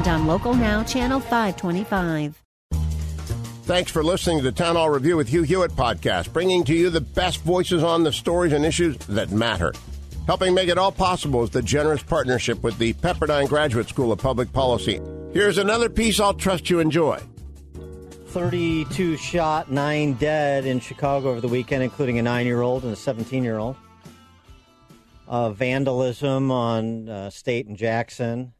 and on Local Now, Channel 525. Thanks for listening to the Town Hall Review with Hugh Hewitt podcast, bringing to you the best voices on the stories and issues that matter. Helping make it all possible is the generous partnership with the Pepperdine Graduate School of Public Policy. Here's another piece I'll trust you enjoy. 32 shot, 9 dead in Chicago over the weekend, including a 9 year old and a 17 year old. Uh, vandalism on uh, State and Jackson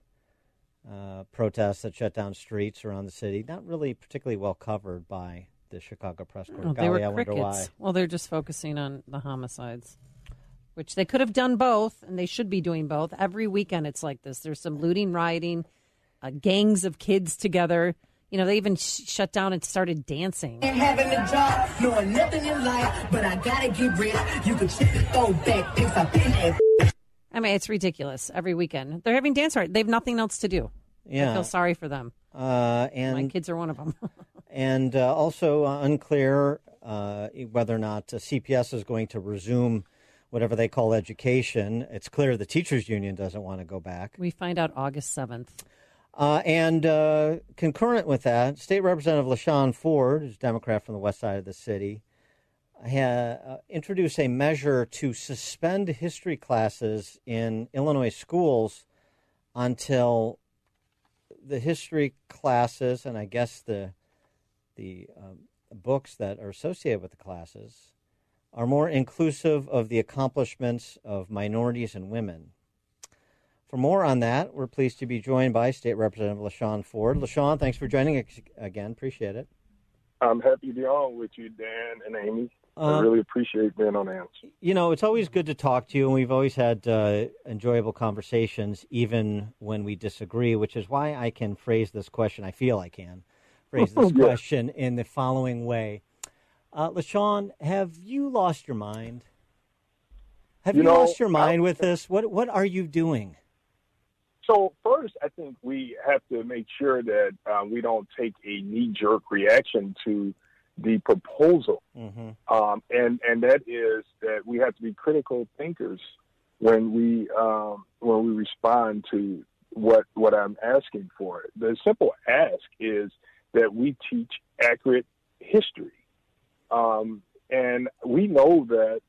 uh, protests that shut down streets around the city. Not really particularly well covered by the Chicago press corps. Oh, Golly, they were I wonder crickets. why. Well, they're just focusing on the homicides, which they could have done both, and they should be doing both. Every weekend, it's like this. There's some looting, rioting, uh, gangs of kids together. You know, they even sh- shut down and started dancing. Ain't having a job, knowing nothing in life, but I gotta get rich. You can check the throwback pics I've been at. I mean, it's ridiculous. Every weekend, they're having dance art. They have nothing else to do. Yeah, I feel sorry for them. Uh, My kids are one of them. and uh, also uh, unclear uh, whether or not uh, CPS is going to resume whatever they call education. It's clear the teachers union doesn't want to go back. we find out August seventh. Uh, and uh, concurrent with that, State Representative LaShawn Ford, who's a Democrat from the west side of the city, ha- uh, introduced a measure to suspend history classes in Illinois schools until the history classes and I guess the the um, books that are associated with the classes are more inclusive of the accomplishments of minorities and women. For more on that, we're pleased to be joined by State Representative LaShawn Ford. LaShawn, thanks for joining us again. Appreciate it. I'm happy to be on with you, Dan and Amy. I Uh, really appreciate being on answer. You know, it's always good to talk to you, and we've always had uh, enjoyable conversations, even when we disagree, which is why I can phrase this question. I feel I can phrase this Yeah. question in the following way. Uh, LaShawn, have you lost your mind? Have you, You know, lost your mind I- with this? What What are you doing? So first, I think we have to make sure that uh, we don't take a knee-jerk reaction to the proposal, hmm um, and and that is that we have to be critical thinkers when we um, when we respond to what what I'm asking for. The simple ask is that we teach accurate history, um, and we know that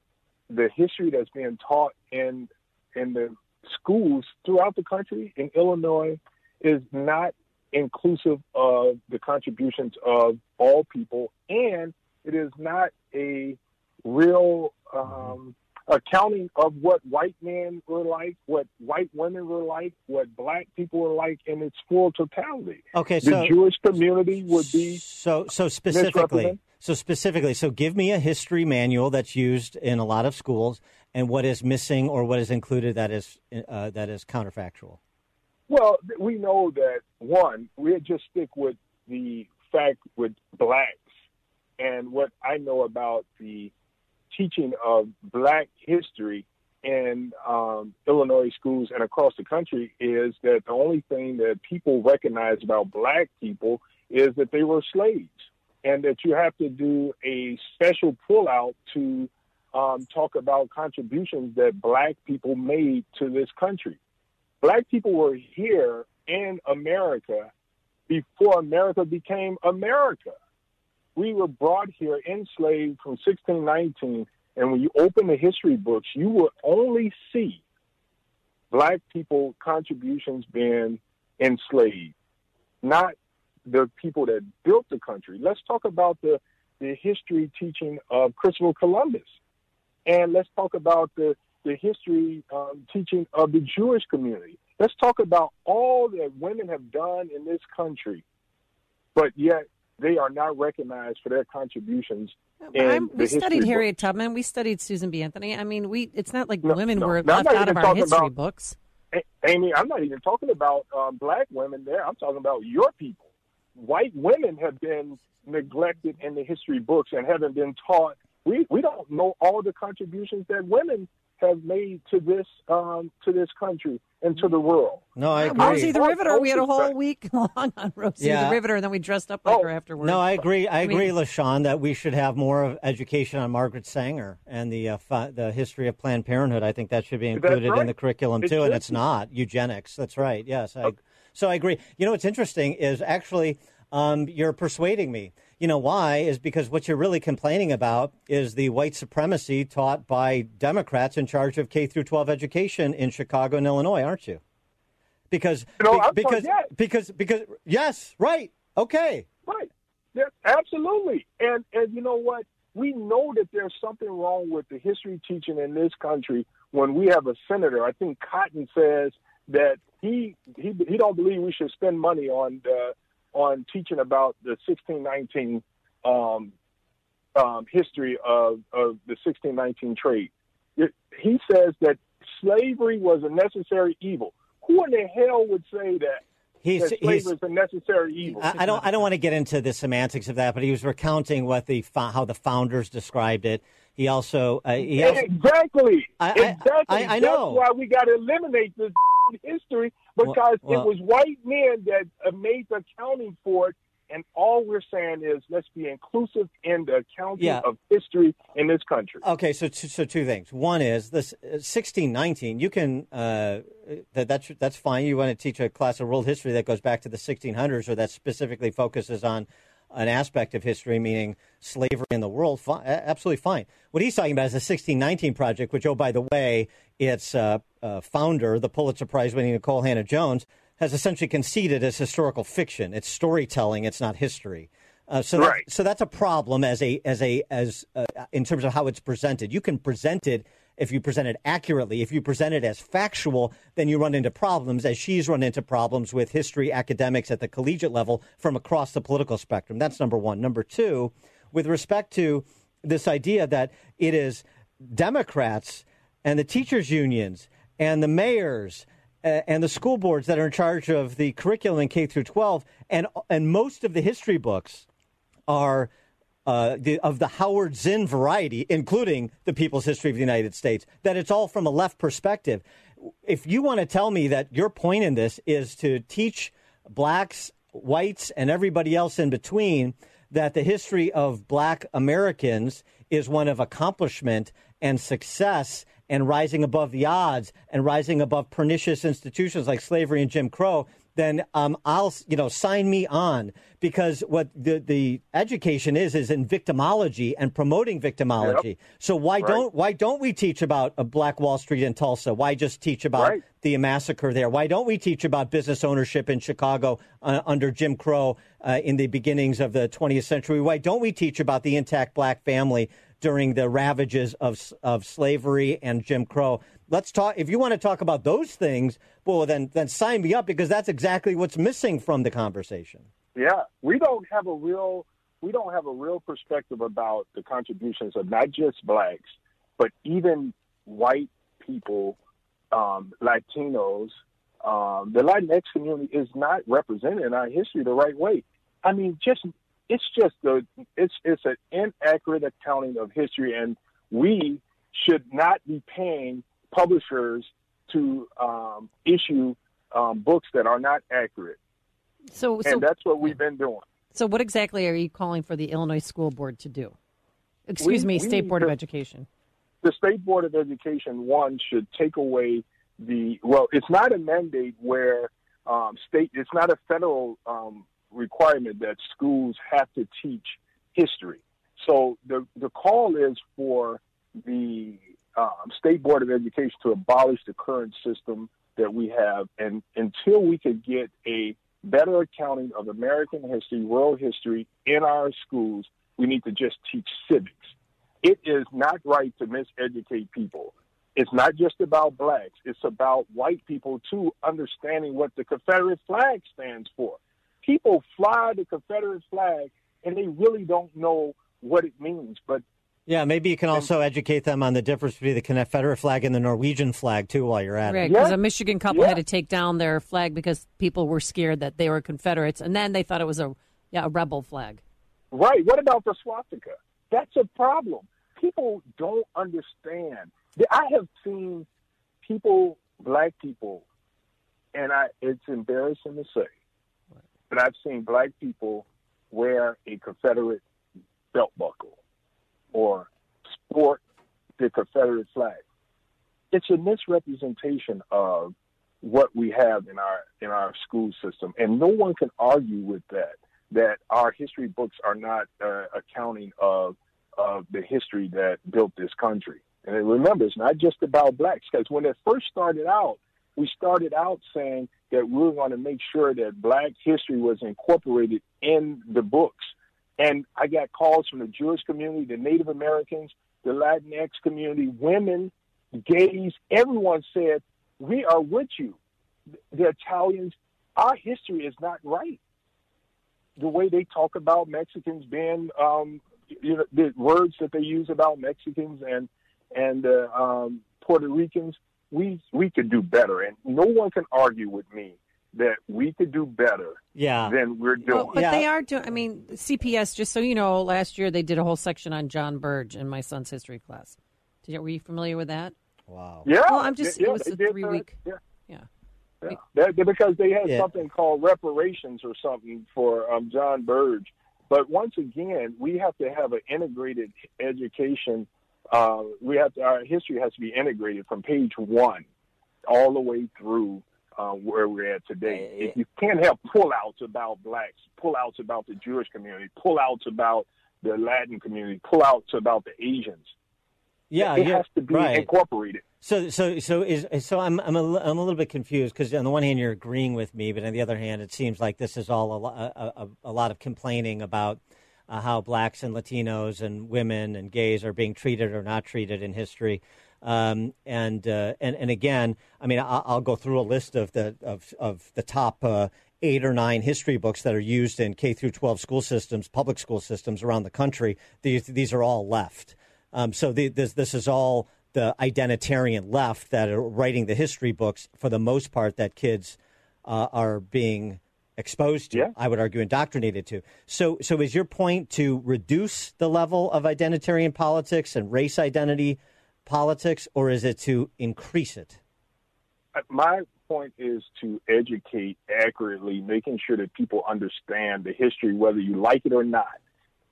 the history that's being taught in in the schools throughout the country in Illinois is not inclusive of the contributions of all people, and it is not a real um, accounting of what white men were like, what white women were like, what black people were like in its full totality. Okay, The so Jewish community would be so so specifically. So specifically, so give me a history manual that's used in a lot of schools, and what is missing or what is included that is uh, that is counterfactual. Well, we know that one, we just stick with the fact with blacks and what I know about the teaching of black history in um, Illinois schools and across the country is that the only thing that people recognize about black people is that they were slaves and that you have to do a special pullout to um, talk about contributions that black people made to this country. Black people were here in America before America became America. We were brought here enslaved from 1619, and when you open the history books, you will only see black people contributions being enslaved, not the people that built the country. Let's talk about the, the history teaching of Christopher Columbus. And let's talk about the, the history um, teaching of the Jewish community. Let's talk about all that women have done in this country, but yet they are not recognized for their contributions. the we studied Harriet. Tubman. We studied Susan B. Anthony. I mean, we. It's not like No, women no. were No, left out of our history about- books. Amy, I'm not even talking about um, black women there. I'm talking about your people. white women have been neglected in the history books and haven't been taught. We we don't know all the contributions that women have made to this um, to this country and to the world. No, I agree. Rosie the Riveter. We had a whole week long on Rosie Yeah. the Riveter, and then we dressed up like Oh. her afterwards. No, I agree. I, I mean- agree, LaShawn, that we should have more of education on Margaret Sanger and the uh, fi- the history of Planned Parenthood. I think that should be included in the curriculum It too, and it's not eugenics. That's right. Yes, I, so I agree. You know what's interesting is actually um, you're persuading me. You know why? Is because what you're really complaining about is the white supremacy taught by Democrats in charge of K through 12 education in Chicago and Illinois, aren't you? Because You know, be- because yes. because because yes, right. Okay. Right. Yeah, absolutely. And and you know what? We know that there's something wrong with the history teaching in this country when we have a senator. I think Cotton says that he he he don't believe we should spend money on the, on teaching about the 1619 um, um, history of, of the 1619 trade. It, he says that slavery was a necessary evil. Who in the hell would say that? He's, that he's, slavery is a necessary evil. I, I don't. I don't want to get into the semantics of that, but he was recounting what the how the founders described it. He also. Uh, he also Exactly. I- I- exactly. I know. That's why we got to eliminate this history because well- it was white men that uh, made the accounting for it. And all we're saying is let's be inclusive in the accounting Yeah. of history in this country. Okay, so two, so two things. One is this uh, sixteen nineteen. You can uh, that that's that's fine. You want to teach a class of world history that goes back to the sixteen hundreds, or that specifically focuses on an aspect of history, meaning slavery in the world. Fine, absolutely fine. What he's talking about is the sixteen nineteen project, which, oh by the way, its uh, uh, founder, the Pulitzer Prize winning Nikole Hannah-Jones, has essentially conceded as historical fiction. It's storytelling. It's not history. Uh, so, Right. that, so that's a problem as a as a as uh, in terms of how it's presented. You can present it if you present it accurately. If you present it as factual, then you run into problems, as she's run into problems with history academics at the collegiate level from across the political spectrum. That's number one. Number two, with respect to this idea that it is Democrats and the teachers' unions and the mayors uh, and the school boards that are in charge of the curriculum in K through 12, and and most of the history books are uh, the, of the Howard Zinn variety, including the People's History of the United States. That it's all from a left perspective. If you want to tell me that your point in this is to teach blacks, whites, and everybody else in between that the history of black Americans is one of accomplishment and success and rising above the odds and rising above pernicious institutions like slavery and Jim Crow, then um, I'll you know sign me on because what the the education is is in victimology and promoting victimology. So why Right. don't why don't we teach about a Black Wall Street in Tulsa? Why just teach about Right. the massacre there? Why don't we teach about business ownership in Chicago uh, under Jim Crow uh, in the beginnings of the 20th century? Why don't we teach about the intact black family during the ravages of of slavery and Jim Crow? Let's talk. If you want to talk about those things, well, then then sign me up because that's exactly what's missing from the conversation. Yeah, we don't have a real we don't have a real perspective about the contributions of not just blacks, but even white people, um, Latinos. Um, the Latinx community is not represented in our history the right way. I mean, just it's just the it's it's an inaccurate accounting of history, and we should not be paying publishers to um, issue um, books that are not accurate So, so, and that's what we've been doing. so, what exactly are you calling for the Illinois School Board to do? Excuse We- me, we State Board of Education. The State Board of Education, one, should take away the well. It's not a mandate where um, state. It's not a federal um, requirement that schools have to teach history. So the the call is for the um, State Board of Education to abolish the current system that we have, and until we could get a better accounting of American history, world history in our schools, we need to just teach civics. It is not right to miseducate people. It's not just about blacks, it's about white people too, understanding what the Confederate flag stands for. People fly the Confederate flag and they really don't know what it means. But Yeah, maybe you can also educate them on the difference between the Confederate flag and the Norwegian flag too, while you're at Right, it. because Yeah. a Michigan couple Yeah. had to take down their flag because people were scared that they were Confederates, and then they thought it was a yeah a rebel flag. Right. What about the swastika? That's a problem. People don't understand. I have seen people, black people, and I, it's embarrassing to say, but I've seen black people wear a Confederate belt buckle or sport the Confederate flag. It's a misrepresentation of what we have in our in our school system, and no one can argue with that. That our history books are not uh, accounting of of the history that built this country. And remember, it's not just about blacks, because when it first started out, we started out saying that we were going to make sure that black history was incorporated in the books. And I got calls from the Jewish community, the Native Americans, the Latinx community, women, gays, everyone said, We are with you. The Italians, our history is not right. The way they talk about Mexicans being, um, you know, the words that they use about Mexicans and and uh, um, Puerto Ricans, we we could do better, and no one can argue with me that we could do better Yeah. than we're doing. Well, but Yeah. they are doing. I mean, CPS. Just so you know, last year they did a whole section on John Burge in my son's history class. Did you, were you familiar with that? Wow. yeah, Well, I'm just- yeah, it was a did that. three-week- Yeah. Yeah. Yeah. That, that- because they had Yeah. something called reparations or something for um, John Burge. But once again, we have to have an integrated education. Uh, we have to, our history has to be integrated from page one all the way through uh, where we're at today. Uh, If you can't have pullouts about blacks, pullouts about the Jewish community, pullouts about the Latin community, pullouts about the Asians. Yeah, it you're- has to be right. incorporated. So, so, so is so. I'm, I'm a, I'm a little bit confused because on the one hand you're agreeing with me, but on the other hand, it seems like this is all a, a, a, a lot of complaining about uh, how blacks and Latinos and women and gays are being treated or not treated in history. Um, and, uh, and and again, I mean, I'll, I'll go through a list of the of of the top uh, eight or nine history books that are used in K through 12 school systems, public school systems around the country. These these are all left. Um, so the, this this is all the identitarian left that are writing the history books for the most part that kids uh, are being exposed to. Yeah. I would argue indoctrinated to. So so is your point to reduce the level of identitarian politics and race identity politics, or is it to increase it? Uh, my point is to educate accurately, making sure that people understand the history, whether you like it or not.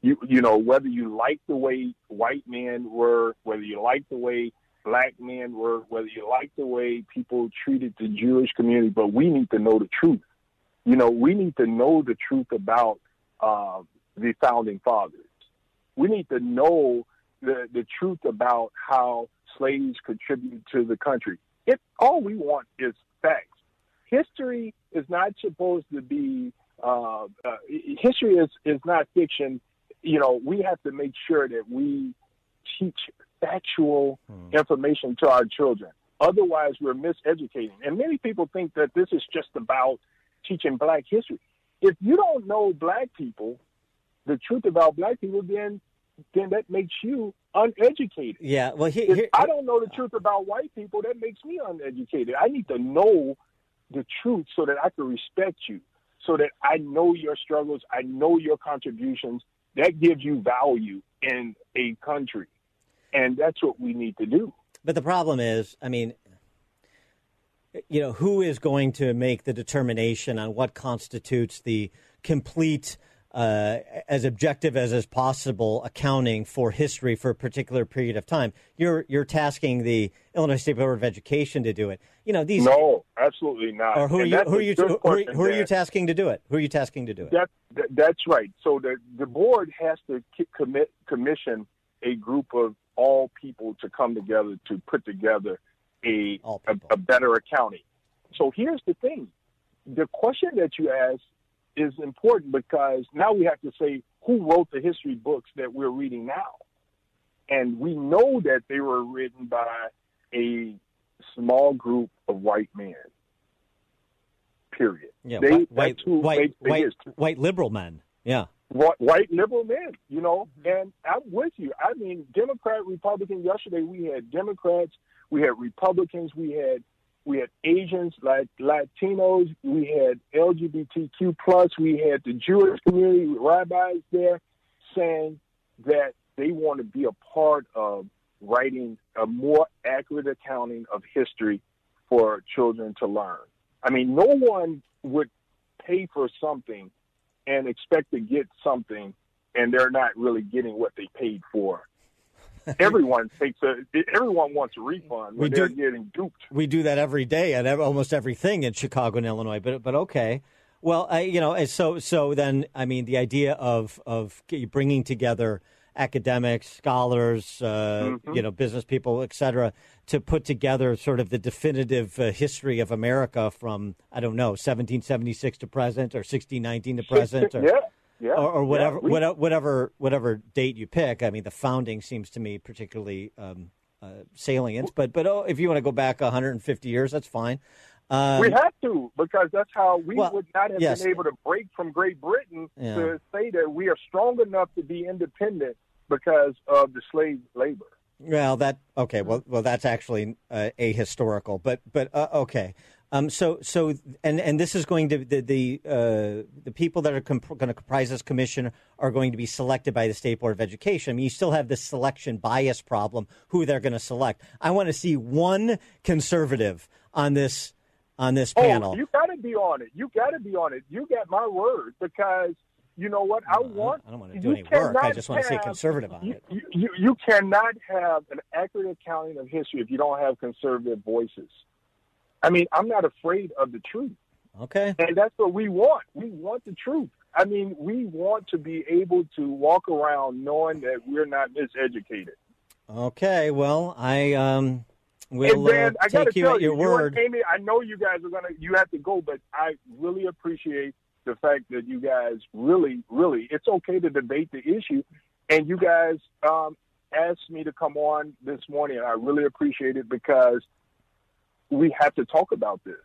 You you know whether you like the way white men were, whether you like the way black men were, whether you like the way people treated the Jewish community, but we need to know the truth. You know, we need to know the truth about uh, the founding fathers. We need to know the the truth about how slaves contributed to the country. It all we want is facts. History is not supposed to be. Uh, uh, history is is not fiction. You know, we have to make sure that we teach factual information to our children. Otherwise, we're miseducating. And many people think that this is just about teaching black history. If you don't know black people, the truth about black people, then then that makes you uneducated. Yeah. Well, here, If here, I don't know the truth about white people, that makes me uneducated. I need to know the truth so that I can respect you, so that I know your struggles, I know your contributions. That gives you value in a country. And that's what we need to do. But the problem is, I mean, you know, who is going to make the determination on what constitutes the complete, uh, as objective as is possible, accounting for history for a particular period of time? You're you're tasking the Illinois State Board of Education to do it. You know, these No, absolutely not. or who are you who are you who are, question, who are you tasking to do it? Who are you tasking to do it? That, that that's right. So the the board has to commit commission a group of all people to come together to put together a a, a better accounting. So here's the thing: the question that you ask is important because now we have to say who wrote the history books that we're reading now, and we know that they were written by a small group of white men. Period. Yeah, They- white white white, white, white liberal men. Yeah. wh- white liberal men, you know. Mm-hmm. And I'm with you. I mean, Democrat, Republican. Yesterday we had Democrats, we had Republicans, we had we had Asians, like Latinos, we had LGBTQ plus, we had the Jewish community, rabbis there, saying that they want to be a part of writing a more accurate accounting of history for children to learn. I mean, no one would pay for something and expect to get something and they're not really getting what they paid for. everyone takes a everyone wants a refund when We they're getting duped. We do that every day at almost everything in Chicago and Illinois. But but okay. Well, I, you know, so so then I mean the idea of of bringing together academics, scholars, uh, you know, business people, et cetera, to put together sort of the definitive uh, history of America from I don't know 1776 to present or 1619 to present or yeah, yeah, or, or whatever, Yeah, whatever, whatever, whatever date you pick. I mean, the founding seems to me particularly um, uh, salient. But but oh, if you want to go back 150 years, that's fine. Um, we have to because that's how we well, would not have yes. been able to break from Great Britain Yeah. to say that we are strong enough to be independent because of the slave labor. well, that okay. Well, well, that's actually uh, ahistorical. But but uh, okay. Um, so so and and this is going to the the uh, the people that are comp- going to comprise this commission are going to be selected by the state board of education. I mean, you still have this selection bias problem. Who they're going to select? I want to see one conservative on this on this panel. Oh, you got to be on it. You got to be on it. You got my word because you know what? I want. I don't want to do any work. I just want to say have- conservative on You, it. you, you, you cannot have an accurate accounting of history if you don't have conservative voices. I mean, I'm not afraid of the truth. Okay. And that's what we want. We want the truth. I mean, we want to be able to walk around knowing that we're not miseducated. Okay. Well, I um will Dan, uh, I got to take you at your you word. and Amy, I know you guys are gonna, you have to go, but I really appreciate the fact that you guys really, really, it's okay to debate the issue, and you guys um, asked me to come on this morning, and I really appreciate it because we have to talk about this.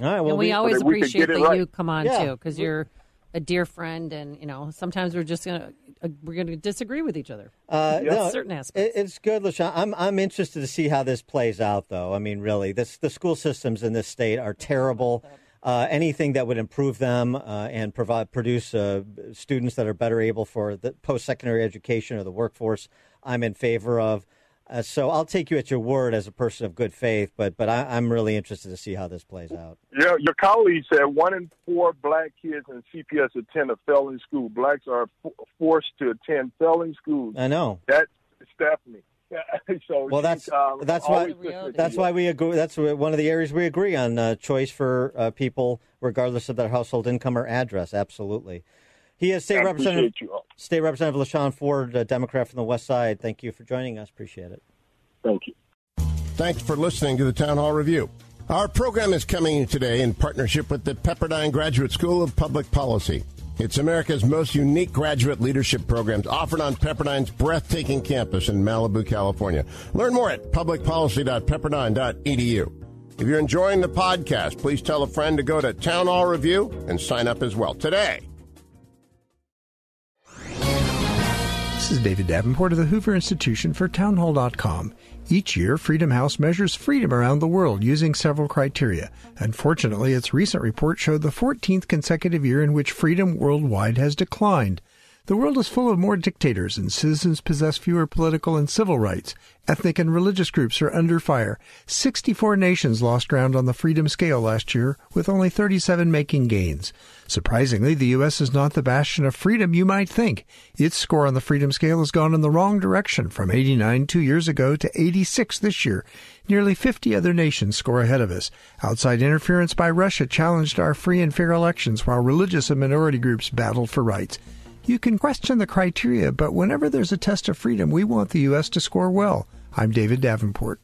All right. Well, and we, we, always that we appreciate get that right. you come on Yeah. too, because you're a dear friend, and you know sometimes we're just gonna uh, we're gonna disagree with each other. uh, Yeah. no, Certain it, aspects. it's good, LaShawn. I'm I'm interested to see how this plays out, though. I mean, really, this the school systems in this state are terrible. Uh, anything that would improve them uh, and provide produce uh, students that are better able for the post secondary education or the workforce, I'm in favor of. Uh, so I'll take you at your word as a person of good faith, but but I, I'm really interested to see how this plays out. Yeah, your colleague said one in four black kids in CPS attend a failing school. Blacks are f- forced to attend failing schools. I know. That's Stephanie. so Well, that's um, that's why always listening to that's why we agree. That's one of the areas we agree on uh, choice for uh, people, regardless of their household income or address. Absolutely. He is state I representative, appreciate you all. State Representative LaShawn Ford, a Democrat from the West Side. Thank you for joining us. Appreciate it. Thank you. Thanks for listening to the Town Hall Review. Our program is coming today in partnership with the Pepperdine Graduate School of Public Policy. It's America's most unique graduate leadership programs offered on Pepperdine's breathtaking campus in Malibu, California. Learn more at publicpolicy.pepperdine.edu. If you're enjoying the podcast, please tell a friend to go to Town Hall Review and sign up as well today. This is David Davenport of the Hoover Institution for Townhall.com. Each year, Freedom House measures freedom around the world using several criteria. Unfortunately, its recent report showed the 14th consecutive year in which freedom worldwide has declined. The world is full of more dictators, and citizens possess fewer political and civil rights. Ethnic and religious groups are under fire. 64 nations lost ground on the freedom scale last year, with only 37 making gains. Surprisingly, the U.S. is not the bastion of freedom you might think. Its score on the freedom scale has gone in the wrong direction, from 89 two years ago to 86 this year. Nearly 50 other nations score ahead of us. Outside interference by Russia challenged our free and fair elections, while religious and minority groups battled for rights. You can question the criteria, but whenever there's a test of freedom, we want the U.S. to score well. I'm David Davenport.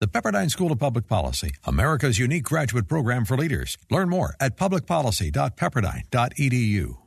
The Pepperdine School of Public Policy, America's unique graduate program for leaders. Learn more at publicpolicy.pepperdine.edu.